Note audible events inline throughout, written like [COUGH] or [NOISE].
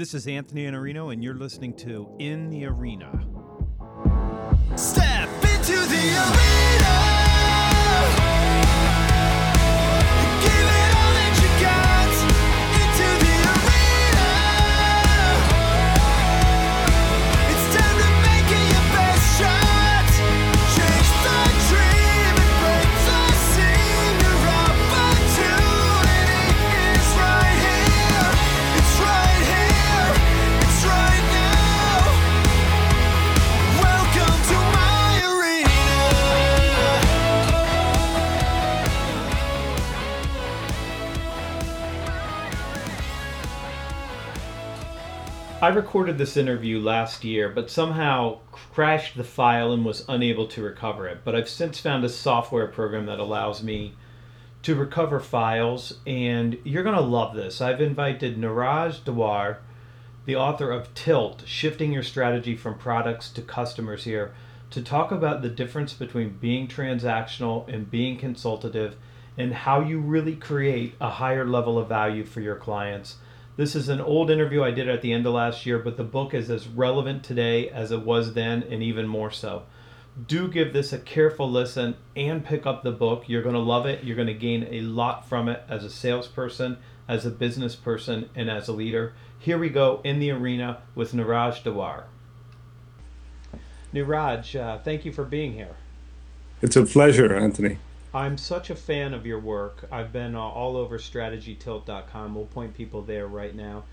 This is Anthony Iannarino, and you're listening to In the Arena. Step into the arena. I recorded this interview last year, but somehow crashed the file and was unable to recover it. But I've since found a software program that allows me to recover files, and you're going to love this. I've invited Niraj Dawar, the author of Tilt Shifting Your Strategy from Products to Customers, here to talk about the difference between being transactional and being consultative and how you really create a higher level of value for your clients. This is an old interview I did at the end of last year, but the book is as relevant today as it was then, and even more so. Do give this a careful listen and pick up the book. You're going to love it. You're going to gain a lot from it as a salesperson, as a business person, and as a leader. Here we go in the arena with Niraj Dawar. Niraj, uh, thank you for being here. It's a pleasure, Anthony. I'm such a fan of your work. I've been uh, all over strategytilt.com. We'll point people there right now.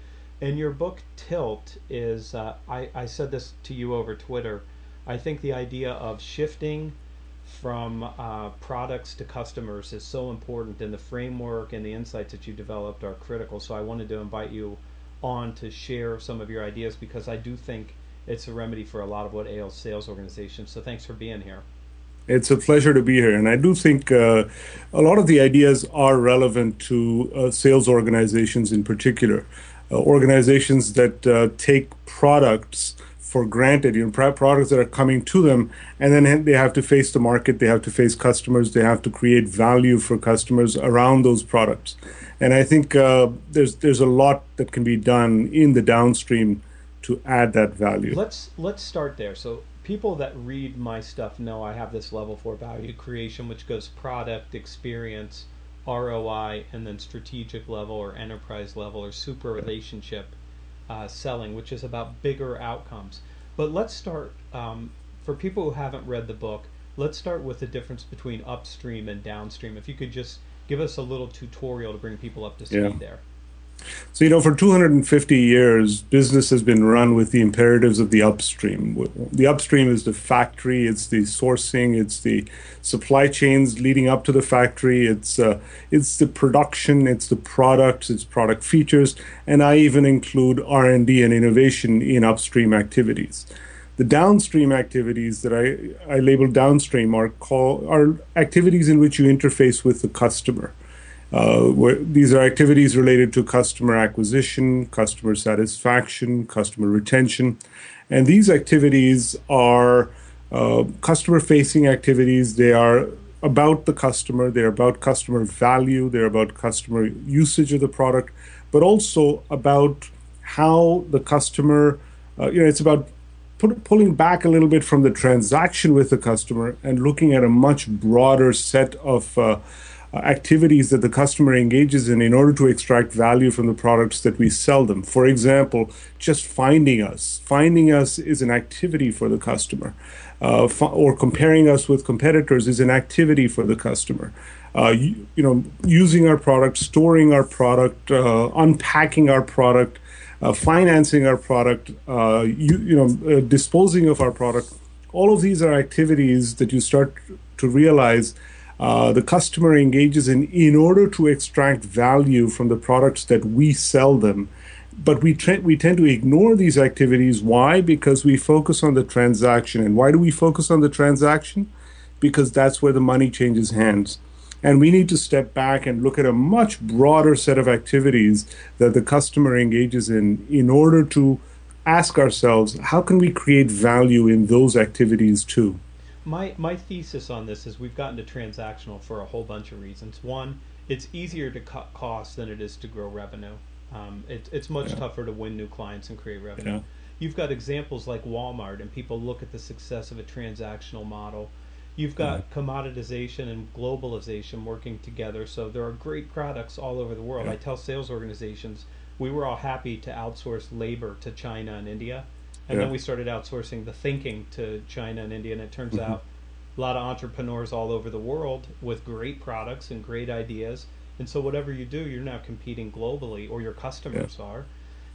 And your book, Tilt, is, uh, I, I said this to you over Twitter. I think the idea of shifting from uh, products to customers is so important, and the framework and the insights that you developed are critical. So I wanted to invite you on to share some of your ideas because I do think it's a remedy for a lot of what ails sales organizations. So thanks for being here. It's a pleasure to be here. And I do think uh, a lot of the ideas are relevant to uh, sales organizations in particular. Uh, organizations that uh, take products for granted, you know, products that are coming to them, and then they have to face the market, they have to face customers, they have to create value for customers around those products. And I think uh, there's there's a lot that can be done in the downstream to add that value. Let's let's start there. So people that read my stuff know I have this level four value creation, which goes product, experience, ROI, and then strategic level or enterprise level or super relationship uh, selling, which is about bigger outcomes. But let's start um, for people who haven't read the book. Let's start with the difference between upstream and downstream. If you could just give us a little tutorial to bring people up to speed Yeah. there. So, you know, for 250 years, business has been run with the imperatives of the upstream. The upstream is the factory, it's the sourcing, it's the supply chains leading up to the factory, it's uh, it's the production, it's the products, it's product features, and I even include R&D and innovation in upstream activities. The downstream activities that I, I label downstream are call are activities in which you interface with the customer. Uh, where these are activities related to customer acquisition, customer satisfaction, customer retention, and these activities are uh, customer-facing activities. They are about the customer. They're about customer value. They're about customer usage of the product, but also about how the customer. Uh, you know, it's about put, pulling back a little bit from the transaction with the customer and looking at a much broader set of uh, activities that the customer engages in in order to extract value from the products that we sell them. For example, just finding us. Finding us is an activity for the customer, uh, or comparing us with competitors is an activity for the customer. Uh, you, you know, using our product, storing our product, uh, unpacking our product, uh, financing our product, uh, you, you know, uh, disposing of our product. All of these are activities that you start to realize uh, the customer engages in in order to extract value from the products that we sell them. But we, tre- we tend to ignore these activities. Why? Because we focus on the transaction. And why do we focus on the transaction? Because that's where the money changes hands. And we need to step back and look at a much broader set of activities that the customer engages in in order to ask ourselves how can we create value in those activities too? My my thesis on this is we've gotten to transactional for a whole bunch of reasons. One, it's easier to cut costs than it is to grow revenue. Um, it, it's much Yeah. tougher to win new clients and create revenue. Yeah. You've got examples like Walmart, and people look at the success of a transactional model. You've got commoditization and globalization working together, so there are great products all over the world. Yeah. I tell sales organizations we were all happy to outsource labor to China and India, and then we started outsourcing the thinking to China and India, and it turns Mm-hmm. out a lot of entrepreneurs all over the world with great products and great ideas. And so, whatever you do, you're now competing globally, or your customers are.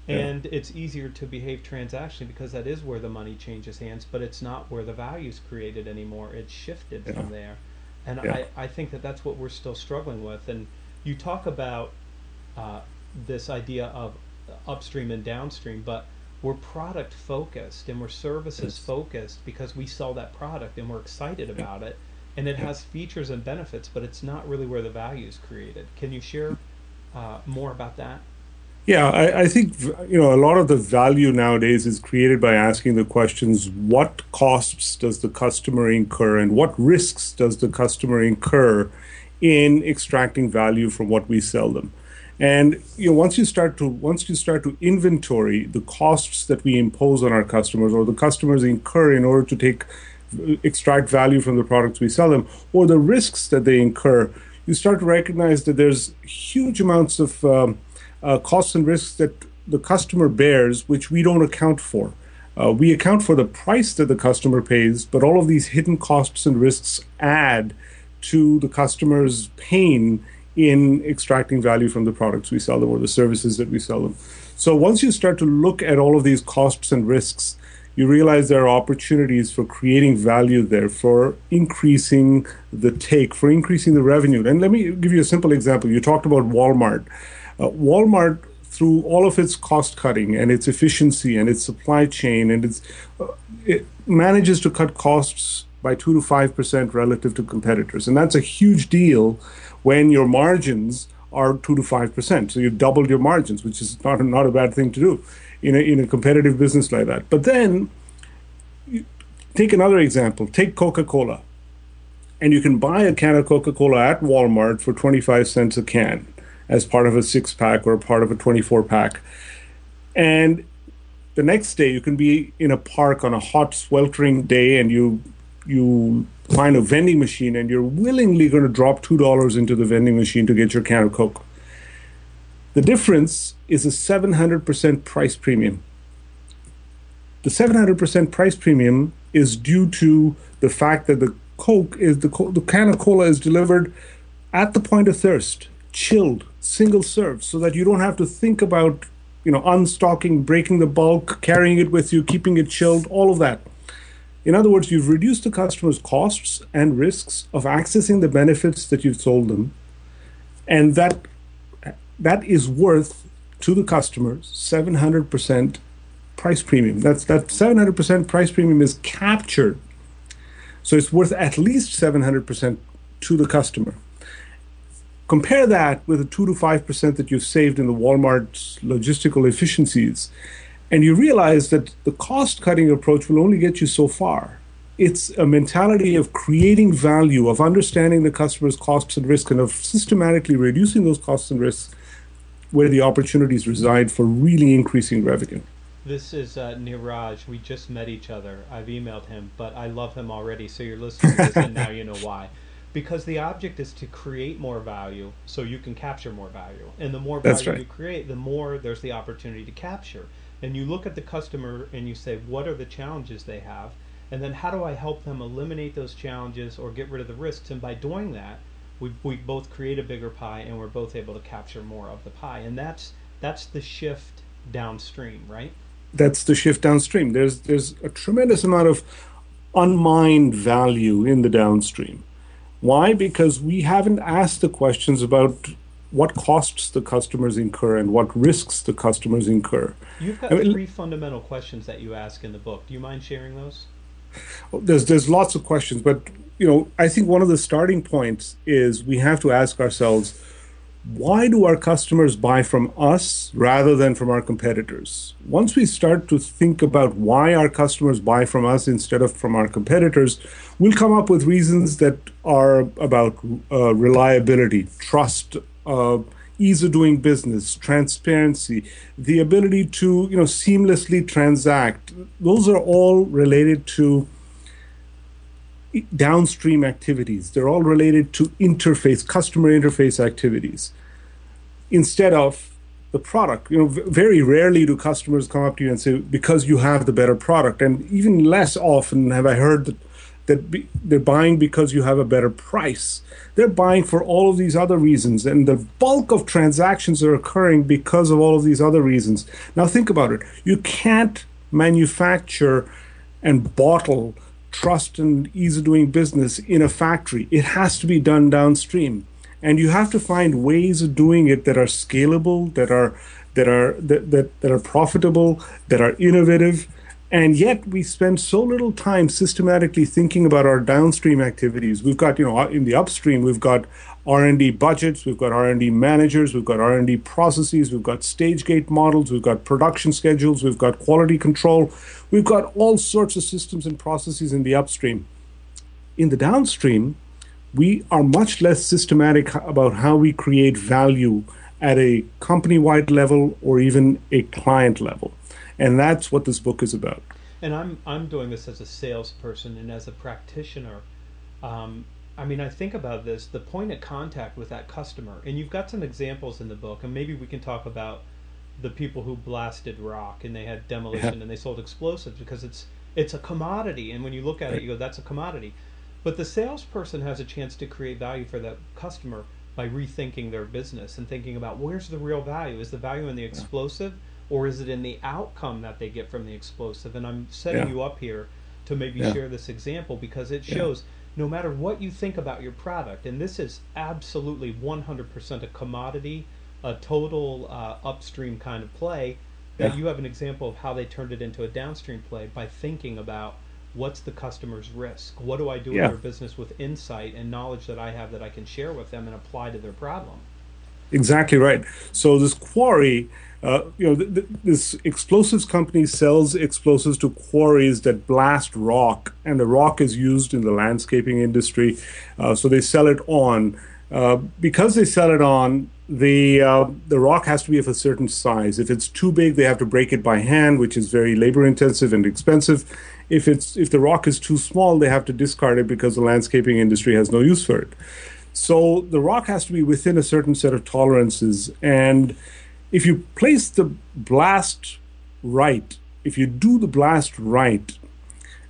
Yeah. And it's easier to behave transactionally because that is where the money changes hands, but it's not where the value is created anymore. It's shifted Yeah. from there. And Yeah. I, I think that that's what we're still struggling with. And you talk about uh, this idea of upstream and downstream, but we're product focused and we're services focused because we sell that product and we're excited about it and it has features and benefits, but it's not really where the value is created. Can you share uh, more about that? Yeah, I, I think you know a lot of the value nowadays is created by asking the questions: What costs does the customer incur, and what risks does the customer incur in extracting value from what we sell them? And you know, once you start to once you start to inventory the costs that we impose on our customers, or the customers incur in order to take extract value from the products we sell them, or the risks that they incur, you start to recognize that there's huge amounts of um, uh, costs and risks that the customer bears, which we don't account for. Uh, we account for the price that the customer pays, but all of these hidden costs and risks add to the customer's pain in extracting value from the products we sell them or the services that we sell them. So once you start to look at all of these costs and risks, you realize there are opportunities for creating value there, for increasing the take, for increasing the revenue. And let me give you a simple example. You talked about Walmart. Uh, Walmart, through all of its cost cutting and its efficiency and its supply chain, and its, uh, it manages to cut costs by two to five percent relative to competitors, and that's a huge deal when your margins are two to five percent. So you've doubled your margins, which is not not a bad thing to do in a in a competitive business like that. But then, take another example. Take Coca Cola, and you can buy a can of Coca Cola at Walmart for twenty five cents a can as part of a six pack or part of a 24 pack. And the next day you can be in a park on a hot sweltering day and you you find a vending machine and you're willingly going to drop $2 into the vending machine to get your can of coke. The difference is a 700% price premium. The 700% price premium is due to the fact that the coke is the, the can of cola is delivered at the point of thirst chilled, single serve, so that you don't have to think about, you know, unstocking, breaking the bulk, carrying it with you, keeping it chilled, all of that. In other words, you've reduced the customer's costs and risks of accessing the benefits that you've sold them, and that that is worth to the customers 700% price premium. That's that 700% price premium is captured. So it's worth at least 700% to the customer compare that with the 2 to 5% that you've saved in the Walmart's logistical efficiencies, and you realize that the cost cutting approach will only get you so far. It's a mentality of creating value, of understanding the customer's costs and risks, and of systematically reducing those costs and risks where the opportunities reside for really increasing revenue. This is uh, Niraj. We just met each other. I've emailed him, but I love him already. So you're listening to this, and now you know [LAUGHS] why. Because the object is to create more value, so you can capture more value. And the more value right. you create, the more there's the opportunity to capture. And you look at the customer and you say, what are the challenges they have? And then how do I help them eliminate those challenges or get rid of the risks? And by doing that, we, we both create a bigger pie and we're both able to capture more of the pie. And that's that's the shift downstream, right? That's the shift downstream. There's there's a tremendous amount of unmined value in the downstream. Why? Because we haven't asked the questions about what costs the customers incur and what risks the customers incur. You've got I mean, three fundamental questions that you ask in the book. Do you mind sharing those? there's there's lots of questions, but you know, I think one of the starting points is we have to ask ourselves, why do our customers buy from us rather than from our competitors? Once we start to think about why our customers buy from us instead of from our competitors, we'll come up with reasons that are about uh, reliability, trust, uh, ease of doing business, transparency, the ability to you know seamlessly transact. Those are all related to downstream activities. They're all related to interface, customer interface activities, instead of the product. You know, very rarely do customers come up to you and say, "Because you have the better product," and even less often have I heard that that be, they're buying because you have a better price. They're buying for all of these other reasons, and the bulk of transactions are occurring because of all of these other reasons. Now, think about it. You can't manufacture and bottle trust and ease of doing business in a factory. It has to be done downstream, and you have to find ways of doing it that are scalable, that are that are that, that, that are profitable, that are innovative and yet we spend so little time systematically thinking about our downstream activities. We've got you know uh, in the upstream we've got r&d budgets we've got r&d managers we've got r&d processes we've got stage gate models we've got production schedules we've got quality control. We've got all sorts of systems and processes in the upstream. In the downstream we are much less systematic about how we create value at a company wide level or even a client level and that's what this book is about. And I'm I'm doing this as a salesperson and as a practitioner. Um, I mean, I think about this the point of contact with that customer, and you've got some examples in the book, and maybe we can talk about the people who blasted rock and they had demolition Yeah. and they sold explosives because it's it's a commodity, and when you look at it, you go, that's a commodity. But the salesperson has a chance to create value for that customer by rethinking their business and thinking about where's the real value? Is the value in the explosive? Or is it in the outcome that they get from the explosive? And I'm setting Yeah. you up here to maybe Yeah. share this example because it Yeah. shows no matter what you think about your product, and this is absolutely 100% a commodity, a total uh, upstream kind of play, that Yeah. you have an example of how they turned it into a downstream play by thinking about what's the customer's risk? What do I do Yeah. in their business with insight and knowledge that I have that I can share with them and apply to their problem? Exactly right. So this quarry, uh, you know, th- th- this explosives company sells explosives to quarries that blast rock, and the rock is used in the landscaping industry. Uh, so they sell it on. Uh, because they sell it on, the uh, the rock has to be of a certain size. If it's too big, they have to break it by hand, which is very labor intensive and expensive. If it's if the rock is too small, they have to discard it because the landscaping industry has no use for it. So the rock has to be within a certain set of tolerances. And if you place the blast right, if you do the blast right,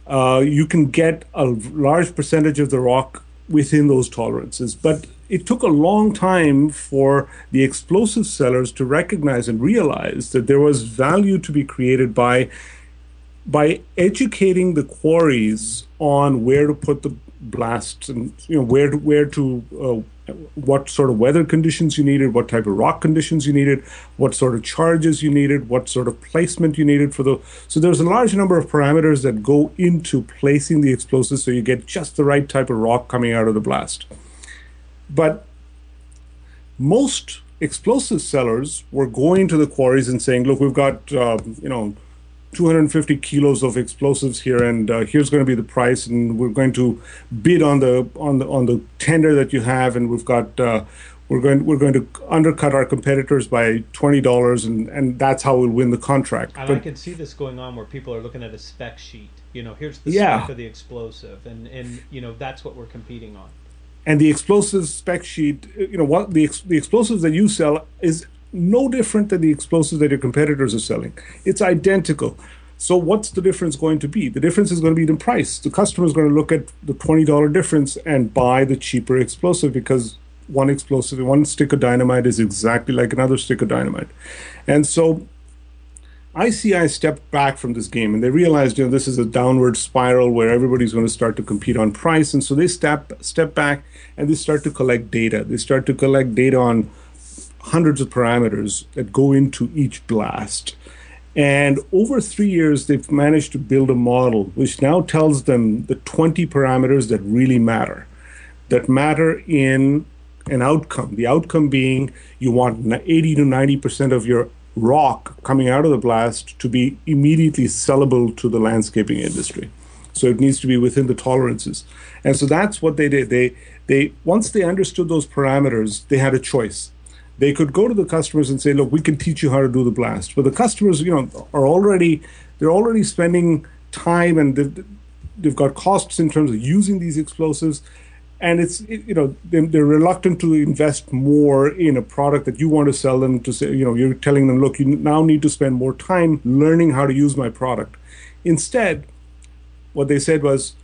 uh, you can get a large percentage of the rock within those tolerances. But it took a long time for the explosive sellers to recognize and realize that there was value to be created by by educating the quarries on where to put the blasts and you know where to where to uh, what sort of weather conditions you needed, what type of rock conditions you needed, what sort of charges you needed, what sort of placement you needed for the. So there's a large number of parameters that go into placing the explosives so you get just the right type of rock coming out of the blast. But most explosive sellers were going to the quarries and saying, "Look, we've got uh, you know 250 kilos of explosives here, and uh, here's going to be the price, and we're going to bid on the on the on the tender that you have, and we've got." Uh, we're going, we're going to undercut our competitors by twenty dollars, and, and that's how we'll win the contract. And I can see this going on where people are looking at a spec sheet. You know, here's the Yeah. spec of the explosive, and and you know that's what we're competing on. and the explosives spec sheet, you know, what the the explosives that you sell is no different than the explosives that your competitors are selling. It's identical. So what's the difference going to be? The difference is going to be the price. The customer is going to look at the twenty dollar difference and buy the cheaper explosive because one explosive, one stick of dynamite is exactly like another stick of dynamite, and so ICI stepped back from this game and they realized, you know, this is a downward spiral where everybody's going to start to compete on price. And so they step step back and they start to collect data. They start to collect data on hundreds of parameters that go into each blast. And over three years, they've managed to build a model which now tells them the 20 parameters that really matter, that matter in an outcome. The outcome being you want 80 to 90% of your rock coming out of the blast to be immediately sellable to the landscaping industry. So it needs to be within the tolerances. And so that's what they did. They they once they understood those parameters, they had a choice. They could go to the customers and say, "Look, we can teach you how to do the blast." But the customers, you know, are already they're already spending time and they've, they've got costs in terms of using these explosives, and it's it- you know they're reluctant to invest more in a product that you want to sell them to say, you know, you're telling them, "Look, you now need to spend more time learning how to use my product." Instead, what they said was,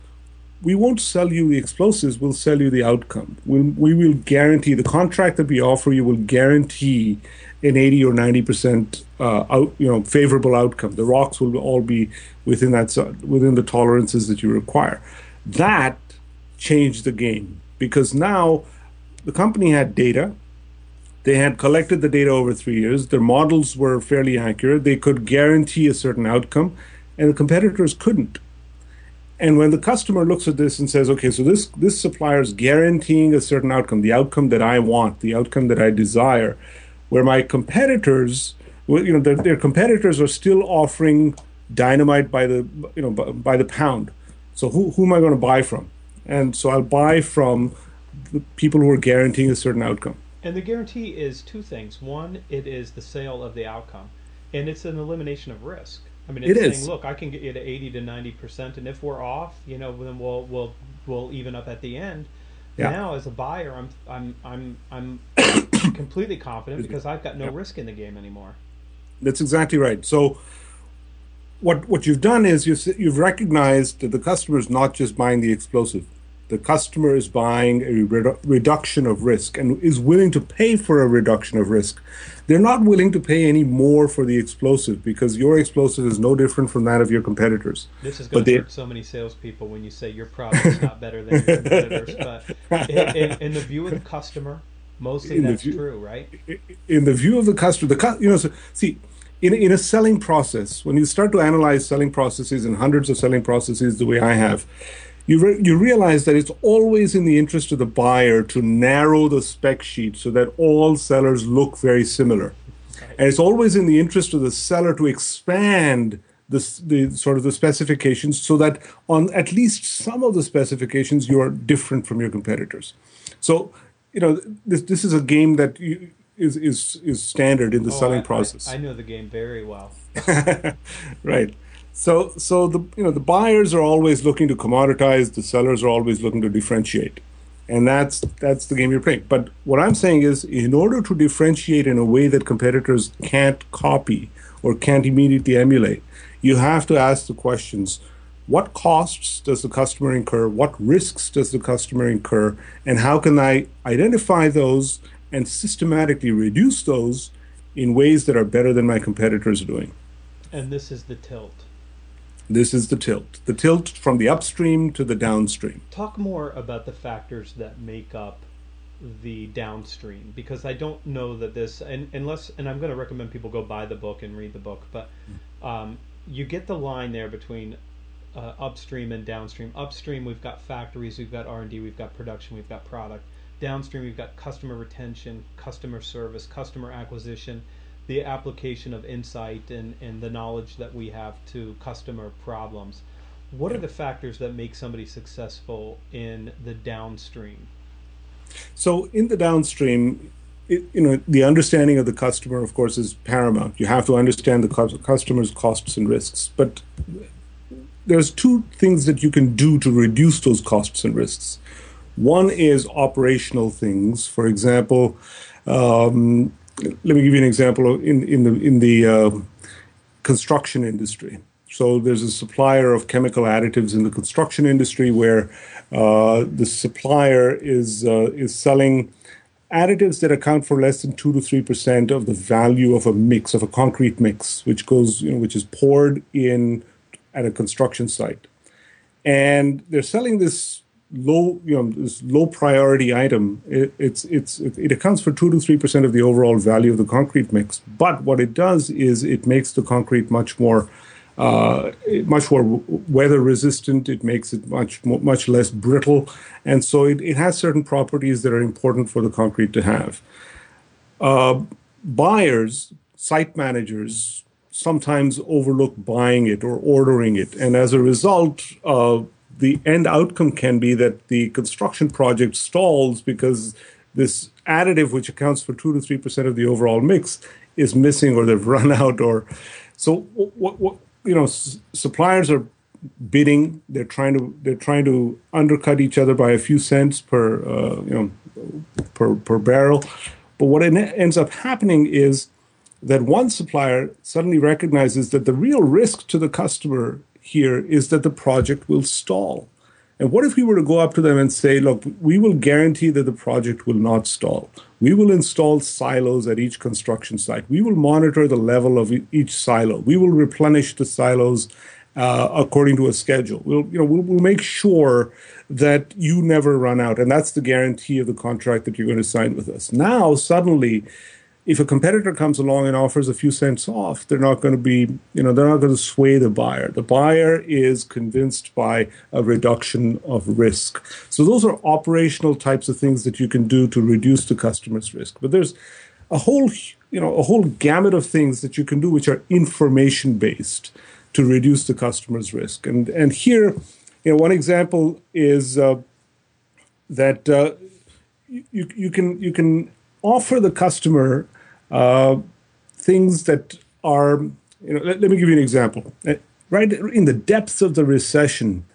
we won't sell you the explosives, we'll sell you the outcome. We'll, we will guarantee the contract that we offer you will guarantee an 80 or 90% uh, out, you know, favorable outcome. The rocks will all be within that within the tolerances that you require. That changed the game because now the company had data. They had collected the data over three years. Their models were fairly accurate. They could guarantee a certain outcome, and the competitors couldn't. And when the customer looks at this and says, okay, so this this supplier is guaranteeing a certain outcome, the outcome that I want, the outcome that I desire, where my competitors, you know, their, their competitors are still offering dynamite by the you know by, the pound. So who who am I going to buy from? And so I'll buy from the people who are guaranteeing a certain outcome. And the guarantee is two things. One, it is the sale of the outcome, and it's an elimination of risk. I mean, It it's is. saying, look, I can get you to eighty to ninety percent, and if we're off, you know, then we'll we'll we'll even up at the end. Yeah. Now, as a buyer, I'm I'm I'm I'm [COUGHS] completely confident because I've got no risk in the game anymore. That's exactly right. So, what what you've done is you've you've recognized that the customer is not just buying the explosive. The customer is buying a redu- reduction of risk and is willing to pay for a reduction of risk. They're not willing to pay any more for the explosive because your explosive is no different from that of your competitors. This is But going to they- hurt so many salespeople when you say your product's not better than your competitors. But in, in, in the view of the customer, mostly that's view- true, right? in the view of the customer, the you know, so, see, in in a selling process, when you start to analyze selling processes and hundreds of selling processes the way I have, you re- you realize that it's always in the interest of the buyer to narrow the spec sheet so that all sellers look very similar, and it's always in the interest of the seller to expand. The, the sort of the specifications so that on at least some of the specifications you are different from your competitors so you know this this is a game that you, is is is standard in the Oh, selling I- I- process I, know the game very well. [LAUGHS] right so so the you know the buyers are always looking to commoditize. The sellers are always looking to differentiate. And that's that's the game you're playing. But what i'm saying is in order to differentiate in a way that competitors can't copy or can't immediately emulate you have to ask the questions. What costs does the customer incur? What risks does the customer incur? And how can i identify those and systematically reduce those in ways that are better than my competitors are doing? And this is the tilt. This is the tilt. The tilt from the upstream to the downstream. Talk more about the factors that make up the downstream because I don't know that this and unless and I'm going to recommend people go buy the book and read the book, but um, you get the line there between uh, upstream and downstream. Upstream, we've got factories, we've got R and D, we've got production, we've got product. Downstream, we've got customer retention, customer service, customer acquisition, the application of insight and, and the knowledge that we have to customer problems. What are the factors that make somebody successful in the downstream? So in the downstream, it, you know, the understanding of the customer, of course, is paramount. You have to understand the customer's costs and risks. But there's two things that you can do to reduce those costs and risks. One is operational things. For example, um, let me give you an example in in the in the uh, construction industry. So there's a supplier of chemical additives in the construction industry where uh, the supplier is uh, is selling additives that account for less than two to three percent of the value of a mix of a concrete mix, which goes you know, which is poured in at a construction site, and they're selling this low you know this low priority item. It, it's it's it accounts for two to three percent of the overall value of the concrete mix. But what it does is it makes the concrete much more uh, much more weather resistant. It makes it much much less brittle, and so it, it has certain properties that are important for the concrete to have. Uh, buyers, site managers, sometimes overlook buying it or ordering it, and as a result, uh, the end outcome can be that the construction project stalls because this additive, which accounts for two to three percent of the overall mix, is missing or they've [LAUGHS] run out. Or so what? What you know, s- suppliers are bidding. They're trying to they're trying to undercut each other by a few cents per uh, you know per per barrel. But what it ends up happening is that one supplier suddenly recognizes that the real risk to the customer here is that the project will stall. And what if we were to go up to them and say, look, we will guarantee that the project will not stall. We will install silos at each construction site. We will monitor the level of each silo. We will replenish the silos uh, according to a schedule. We'll, you know, we'll, we'll make sure that you never run out. And that's the guarantee of the contract that you're going to sign with us. Now, suddenly, if a competitor comes along and offers a few cents off, they're not going to be, you know, they're not going to sway the buyer. The buyer is convinced by a reduction of risk. So those are operational types of things that you can do to reduce the customer's risk. But there's a whole, you know, a whole gamut of things that you can do which are information based to reduce the customer's risk. And and here, you know, one example is uh, that uh, you you can you can offer the customer uh, things that are you know let, let me give you an example. Uh, right in the depths of the recession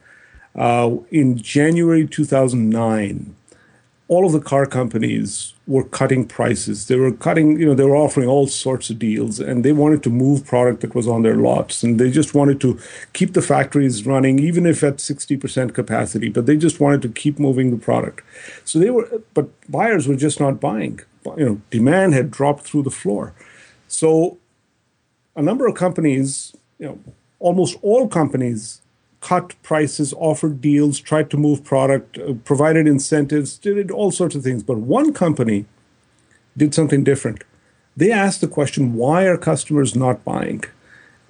uh, in January 2009 all of the car companies were cutting prices. They were cutting you know they were offering all sorts of deals and they wanted to move product that was on their lots and they just wanted to keep the factories running even if at 60% capacity but they just wanted to keep moving the product. So they were but buyers were just not buying. You know demand had dropped through the floor. So a number of companies you know almost all companies cut prices, offered deals, tried to move product, uh, provided incentives, did all sorts of things. But one company did something different. They asked the question, why are customers not buying?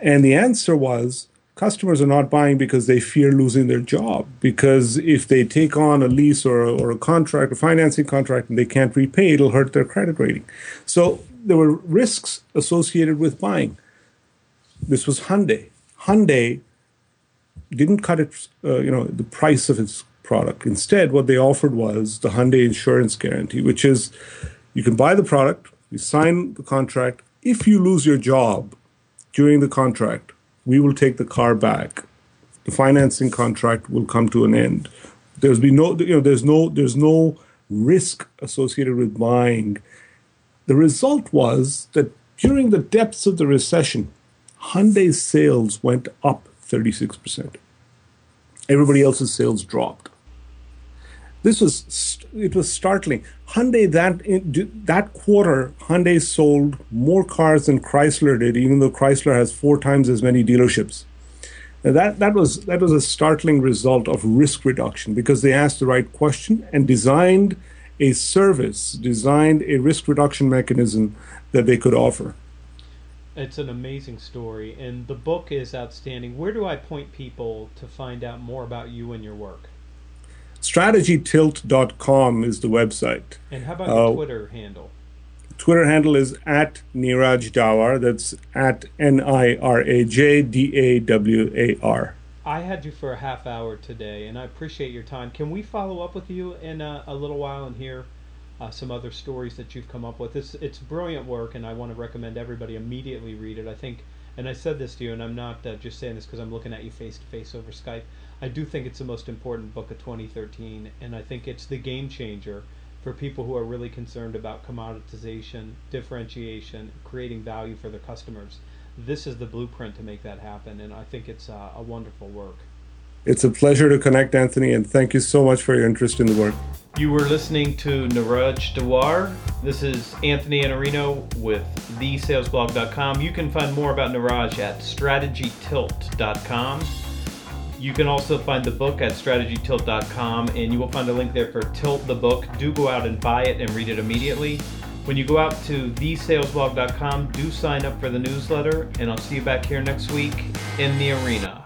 And the answer was, customers are not buying because they fear losing their job. Because if they take on a lease or a, or a contract, a financing contract, and they can't repay, it'll hurt their credit rating. So there were risks associated with buying. This was Hyundai. Hyundai didn't cut its, uh, you know, the price of its product. Instead, what they offered was the Hyundai Insurance Guarantee, which is you can buy the product, you sign the contract. If you lose your job during the contract, we will take the car back. The financing contract will come to an end. There's be no, you know, there's no, there's no risk associated with buying. The result was that during the depths of the recession, Hyundai's sales went up 36%. Everybody else's sales dropped. This was it was startling. Hyundai that that quarter, Hyundai sold more cars than Chrysler did, even though Chrysler has four times as many dealerships. Now that that was that was a startling result of risk reduction because they asked the right question and designed a service, designed a risk reduction mechanism that they could offer. It's an amazing story, and the book is outstanding. Where do I point people to find out more about you and your work? StrategyTilt.com is the website. And how about Uh, your Twitter handle? Twitter handle is at Niraj Dawar. That's at N I R A J D A W A R. I had you for a half hour today, and I appreciate your time. Can we follow up with you in a, a little while and hear uh, some other stories that you've come up with? It's it's brilliant work, and I want to recommend everybody immediately read it. I think, and I said this to you, and I'm not uh, just saying this because I'm looking at you face to face over Skype. I do think it's the most important book of 2013, and I think it's the game changer for people who are really concerned about commoditization, differentiation, creating value for their customers. This is the blueprint to make that happen, and I think it's uh, a wonderful work. It's a pleasure to connect, Anthony, and thank you so much for your interest in the work. You were listening to Niraj Dawar. This is Anthony Iannarino with thesalesblog.com. You can find more about Niraj at strategytilt.com. You can also find the book at strategytilt.com, and you will find a link there for Tilt the book. Do go out and buy it and read it immediately. When you go out to thesalesblog.com, do sign up for the newsletter, and I'll see you back here next week in the arena.